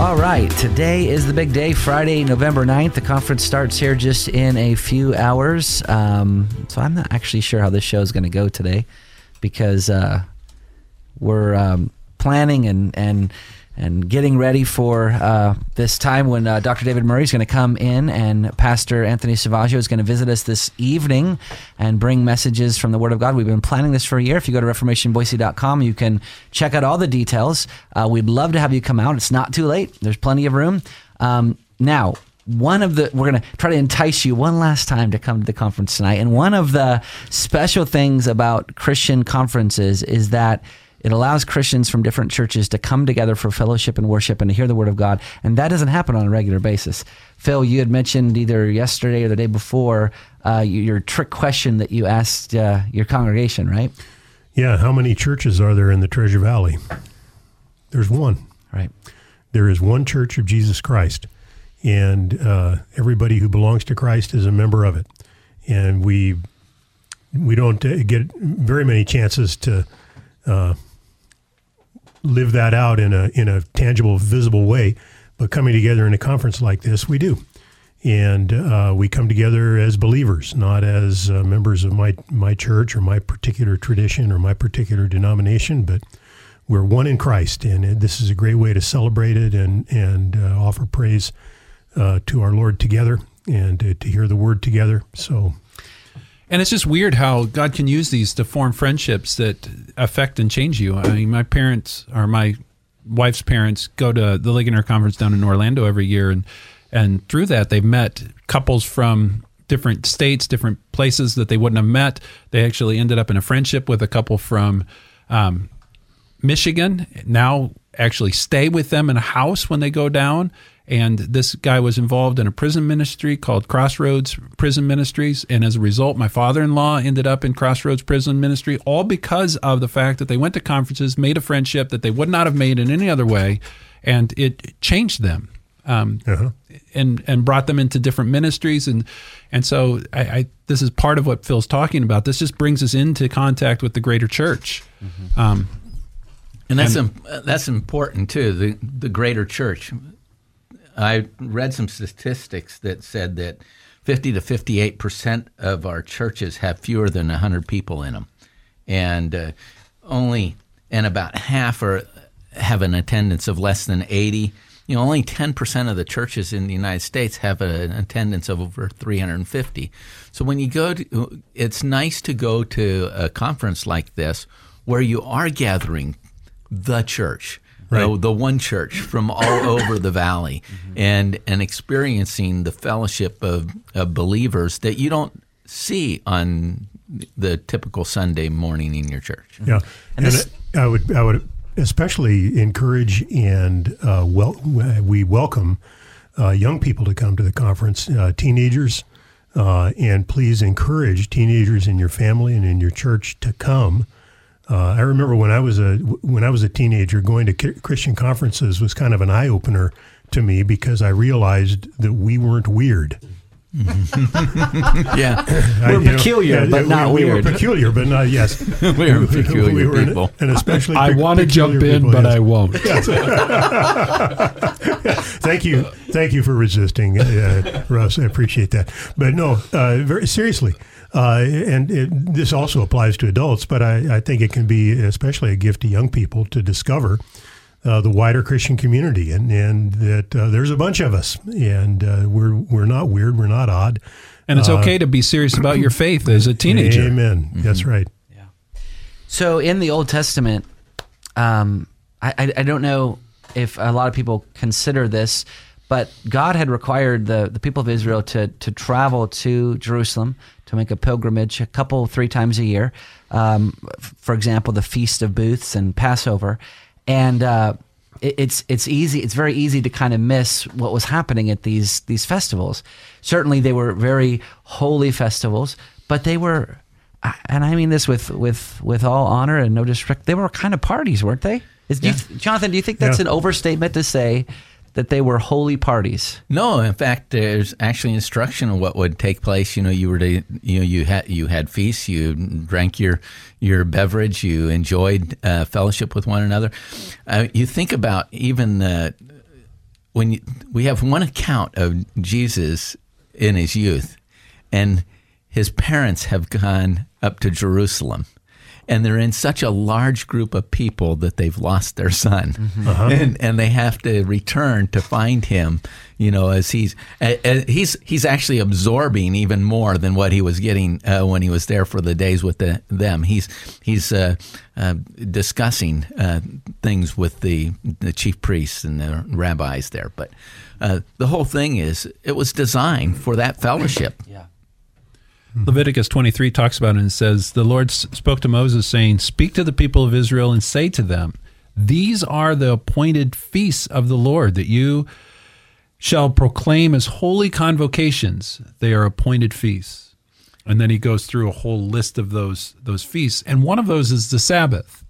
All right, today is the big day, Friday, November 9th. The conference starts here just in a few hours. Um, so I'm not actually sure how this show is going to go today because uh, we're um, planning and, and and getting ready for uh, this time when uh, Dr. David Murray is going to come in and Pastor Anthony Selvaggio is going to visit us this evening and bring messages from the Word of God. We've been planning this for a year. If you go to reformationboise.com, you can check out all the details. Uh, we'd love to have you come out. It's not too late. There's plenty of room. Um, now, one of the we're going to try to entice you one last time to come to the conference tonight and one of the special things about christian conferences is that it allows Christians from different churches to come together for fellowship and worship and to hear the Word of God. And that doesn't happen on a regular basis. Phil, you had mentioned either yesterday or the day before uh, your trick question that you asked uh, your congregation, right? Yeah. How many churches are there in the Treasure Valley? There's one. Right. There is one church of Jesus Christ, and uh, everybody who belongs to Christ is a member of it. And we we don't uh, get very many chances to uh, live that out in a in a tangible, visible way. But coming together in a conference like this, we do, and uh, we come together as believers, not as uh, members of my my church or my particular tradition or my particular denomination, but we're one in Christ, and this is a great way to celebrate it and and uh, offer praise uh, to our Lord together and to hear the Word together. So and it's just weird how God can use these to form friendships that affect and change you. I mean, my parents or my wife's parents go to the Ligonier Conference down in Orlando every year, and and through that they've met couples from different states, different places that they wouldn't have met. They actually ended up in a friendship with a couple from um, Michigan. Now actually stay with them in a house when they go down and this guy was involved in a prison ministry called Crossroads Prison Ministries. And as a result, my father in law ended up in Crossroads Prison Ministry, all because of the fact that they went to conferences, made a friendship that they would not have made in any other way. And it changed them. Um, uh-huh. and and brought them into different ministries and and so I, I, this is part of what Phil's talking about. This just brings us into contact with the greater church, mm-hmm. um, and that's and, Im- that's important too. The the greater church. I read some statistics that said that 50 to 58 percent of our churches have fewer than 100 people in them, and uh, only and about half are have an attendance of less than 80. You know, only 10 percent of the churches in the United States have an attendance of over 350. So when you go to, it's nice to go to a conference like this where you are gathering the church right. the, the, one church from all over the valley, mm-hmm. and and experiencing the fellowship of, of believers that you don't see on the typical Sunday morning in your church. Yeah, and, and this, I would I would especially encourage and uh, well we welcome uh, young people to come to the conference, uh, teenagers, uh, and please encourage teenagers in your family and in your church to come. Uh, I remember when I was a when I was a teenager, going to Christian conferences was kind of an eye opener to me because I realized that we weren't weird. Yeah, we're I, peculiar, know, but not we, weird. We were peculiar, but not yes. we are peculiar we were people, and especially I want to jump in, people, but yes. I won't. thank you, thank you for resisting, uh, Russ. I appreciate that. But no, uh, very seriously, uh, and it, this also applies to adults, but I, I, think it can be especially a gift to young people to discover uh, the wider Christian community, and and that uh, there's a bunch of us, and uh, we're we're not weird, we're not odd, and it's okay to be serious about your faith as a teenager. Amen. Mm-hmm. That's right. Yeah. So in the Old Testament, um, I, I, I don't know if a lot of people consider this, but God had required the, the people of Israel to, to travel to Jerusalem to make a pilgrimage a couple, three times a year. Um, for example, the Feast of Booths and Passover. And uh, it, it's, it's easy, it's very easy to kind of miss what was happening at these, these festivals. Certainly, they were very holy festivals, but they were, and I mean this with, with, with all honor and no disrespect, they were kind of parties, weren't they? Is, do you th- Jonathan, do you think that's Yeah. an overstatement to say that they were holy parties? No, in fact, there's actually instruction on what would take place. You know, you were to, you know, you had you had feasts, you drank your your beverage, you enjoyed uh, fellowship with one another. Uh, you think about even uh, when you, we have one account of Jesus in his youth, and his parents have gone up to Jerusalem. And they're in such a large group of people that they've lost their son, and and they have to return to find him. You know, as he's uh, uh, he's he's actually absorbing even more than what he was getting uh, when he was there for the days with the, them. He's he's uh, uh, discussing uh, things with the the chief priests and the rabbis there. But uh, the whole thing is it was designed for that fellowship. Yeah. Hmm. Leviticus 23 talks about it and says, The Lord spoke to Moses, saying, Speak to the people of Israel and say to them, These are the appointed feasts of the Lord that you shall proclaim as holy convocations. They are appointed feasts. And then he goes through a whole list of those those feasts, and one of those is the Sabbath.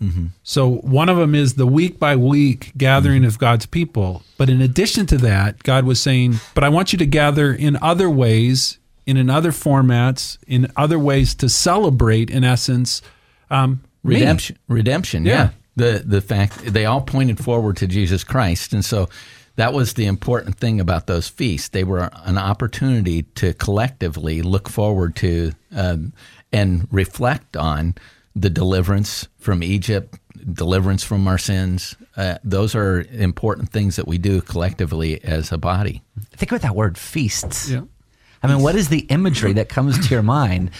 Mm-hmm. So one of them is the week by week gathering mm-hmm. of God's people. But in addition to that, God was saying, "But I want you to gather in other ways, in in other formats, in other ways to celebrate, in essence, um, me." redemption redemption yeah. Yeah. the the fact they all pointed forward to jesus christ and so that was the important thing about those feasts they were an opportunity to collectively look forward to um, and reflect on the deliverance from egypt deliverance from our sins uh, those are important things that we do collectively as a body Think about that word feasts. Yeah. I mean, what is the imagery that comes to your mind?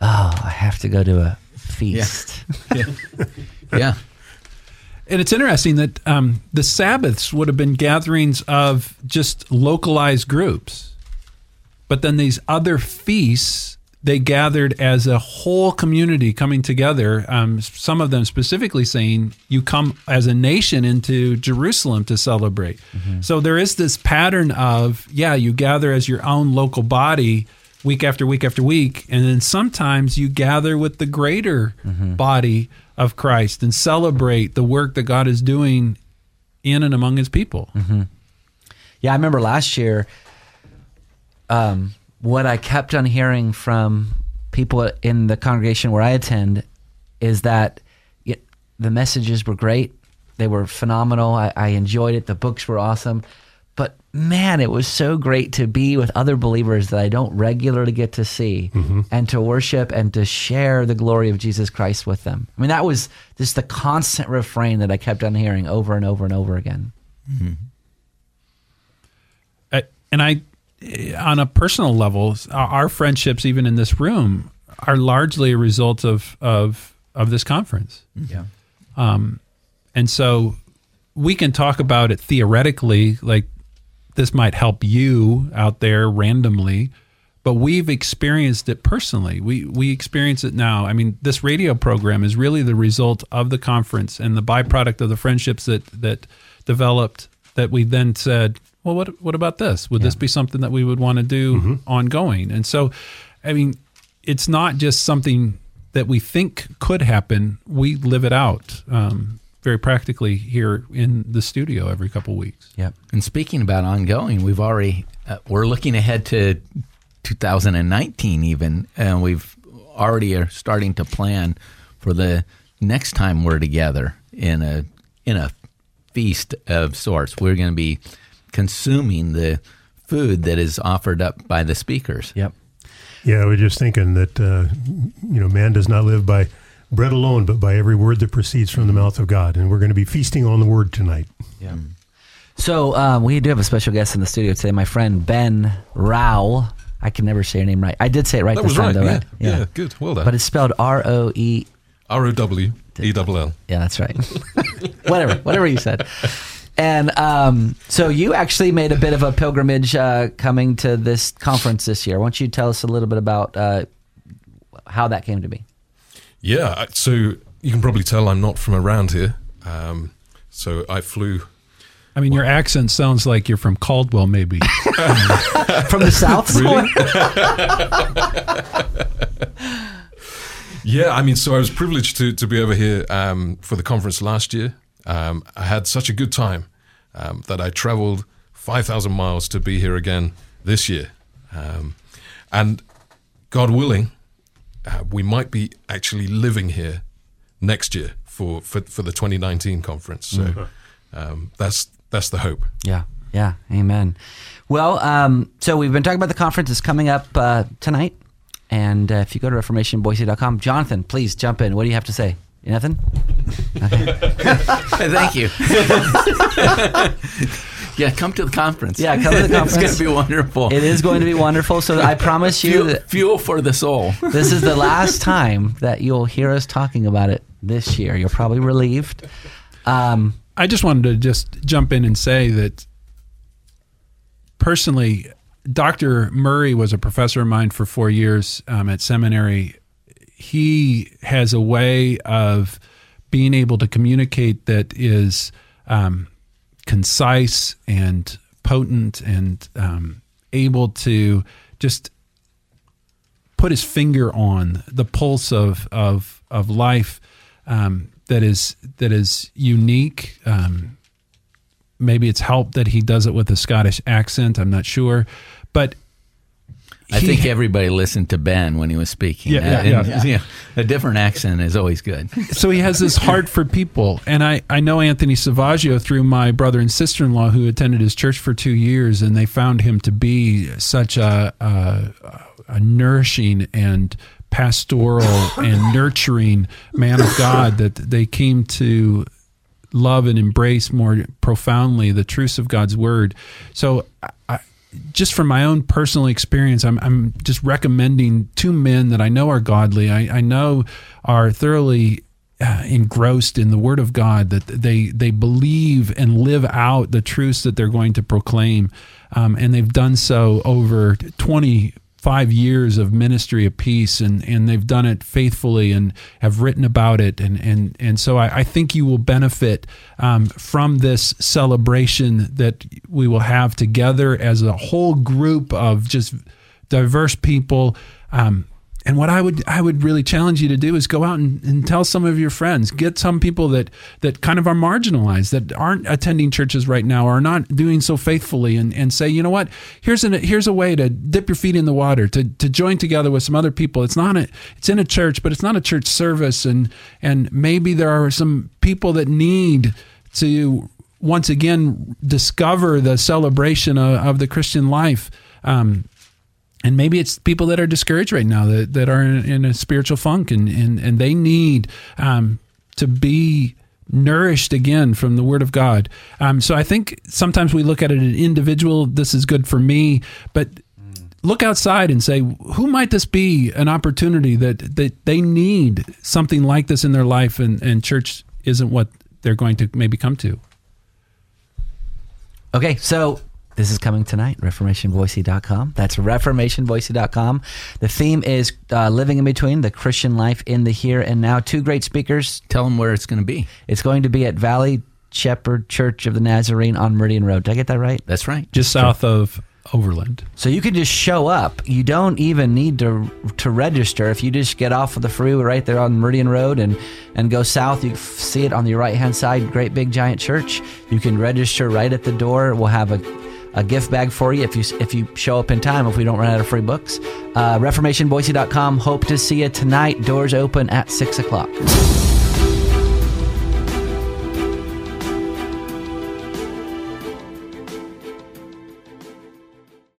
Oh, I have to go to a feast. yeah And it's interesting that um, the Sabbaths would have been gatherings of just localized groups. But then these other feasts, they gathered as a whole community coming together. Um, some of them specifically saying, you come as a nation into Jerusalem to celebrate. So there is this pattern of, yeah, you gather as your own local body week after week after week. And then sometimes you gather with the greater body of Christ and celebrate the work that God is doing in and among his people. Yeah, I remember last year. Um, what I kept on hearing from people in the congregation where I attend is that it, the messages were great. They were phenomenal. I, I enjoyed it. The books were awesome. But man, it was so great to be with other believers that I don't regularly get to see mm-hmm. and to worship and to share the glory of Jesus Christ with them. I mean, that was just the constant refrain that I kept on hearing over and over and over again. Mm-hmm. I- and I, on a personal level, our friendships, even in this room, are largely a result of of of this conference. Mm-hmm. Yeah. Um, and so we can talk about it theoretically, like this might help you out there randomly, but we've experienced it personally. We we experience it now. I mean, this radio program is really the result of the conference and the byproduct of the friendships that that developed. That we then said, well, what what about this? Would this be something that we would want to do ongoing? And so, I mean, it's not just something that we think could happen. We live it out um, very practically here in the studio every couple weeks. Yep. And speaking about ongoing, we've already uh, we're looking ahead to 2019 even, and we've already are starting to plan for the next time we're together in a in a feast of sorts. We're going to be consuming the food that is offered up by the speakers. Yep. Yeah, we're just thinking that uh, you know man does not live by bread alone, but by every word that proceeds from the mouth of God, and we're going to be feasting on the word tonight. Yeah. So um, we do have a special guest in the studio today, my friend Ben Rowell. I can never say your name right. I did say it right That this was time, right. though, yeah. right? yeah, good. Well done. But it's spelled R O E R O W E L L. Yeah, that's right. whatever, whatever you said. And um, so you actually made a bit of a pilgrimage uh, coming to this conference this year. Why don't you tell us a little bit about uh, how that came to be? Yeah, so you can probably tell I'm not from around here. Um, so I flew. I mean, your accent sounds like you're from Caldwell, maybe. From the south? Really? Yeah, I mean, so I was privileged to, to be over here um, for the conference last year. Um, I had such a good time um, that I traveled 5,000 miles to be here again this year. Um, and God willing, uh, we might be actually living here next year for, for, for the 2019 conference. So um, that's, that's the hope. Yeah, yeah, amen. Well, um, so we've been talking about the conference. It's coming up uh, tonight. And uh, if you go to reformationboise.com, Jonathan, please jump in. What do you have to say? Nothing? Thank you. yeah, come to the conference. Yeah, come to the conference. it's going to be wonderful. It is going to be wonderful. So I promise you fuel, fuel for the soul. this is the last time that you'll hear us talking about it this year. You're probably relieved. Um, I just wanted to just jump in and say that personally, Dr. Murray was a professor of mine for four years um, at seminary. He has a way of being able to communicate that is um, concise and potent and um, able to just put his finger on the pulse of of of life um, that is that is unique. Um, maybe it's helped that he does it with a Scottish accent. I'm not sure, but I think everybody listened to Ben when he was speaking. Yeah, yeah, and, yeah. A different accent is always good. so he has this heart for people and I, I know anthony Selvaggio through my brother and sister-in-law who attended his church for two years and they found him to be such a, a, a nourishing and pastoral and nurturing man of god that they came to love and embrace more profoundly the truths of god's word so I, just from my own personal experience, I'm, I'm just recommending two men that I know are godly. I, I know are thoroughly uh, engrossed in the Word of God, that they they believe and live out the truths that they're going to proclaim, um, and they've done so over 25 years of ministry of peace, and and they've done it faithfully and have written about it, and and and so I, I think you will benefit um, from this celebration that we will have together as a whole group of just diverse people. Um, and what I would I would really challenge you to do is go out and, and tell some of your friends, get some people that that kind of are marginalized, that aren't attending churches right now, or are not doing so faithfully, and, and say, you know what, here's an here's a way to dip your feet in the water, to to join together with some other people. It's not a it's in a church, but it's not a church service, and and maybe there are some people that need to once again discover the celebration of, of the Christian life. Um, and maybe it's people that are discouraged right now that, that are in, in a spiritual funk and, and, and they need um, to be nourished again from the word of God. Um, so I think sometimes we look at it an individual, this is good for me, but look outside and say, who might this be an opportunity that, that they need something like this in their life and, and church isn't what they're going to maybe come to. Okay, so this is coming tonight, reformationboise.com. That's reformationboise.com. The theme is uh, living in between, the Christian life in the here and now. Two great speakers. Tell them where it's going to be. It's going to be at Valley Shepherd Church of the Nazarene on Meridian Road. Did I get that right? That's right. Just south of Overland. So you can just show up. You don't even need to to register. If you just get off of the freeway right there on Meridian Road and and go south, you see it on the right hand side. Great big giant church. You can register right at the door. We'll have a a gift bag for you if you if you show up in time. If we don't run out of free books, uh, ReformationBoise.com. Hope to see you tonight. Doors open at six o'clock.